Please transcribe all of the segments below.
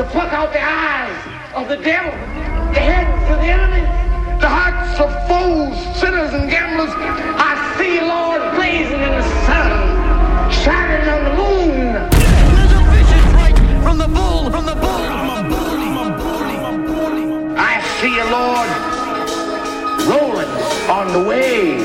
to pluck out the eyes of the devil, the heads of the enemy, the hearts of fools, sinners, and gamblers. I see Lord, blazing in the sun, shining on the moon. There's a vision right from the bull, from the bull. I see Lord, rolling on the wave.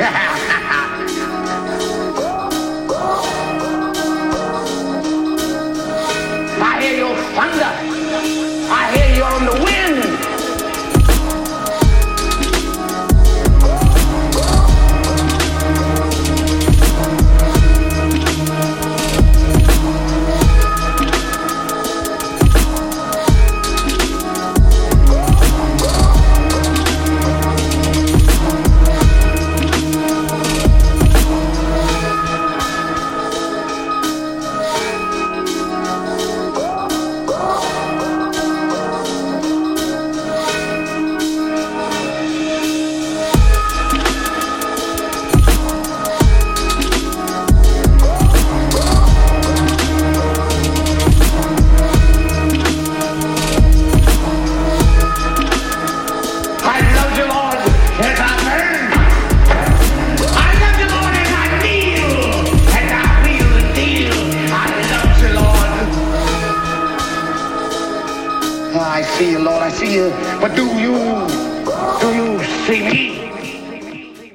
I hear your thunder. See you, Lord, I see you. But do you, do you see me?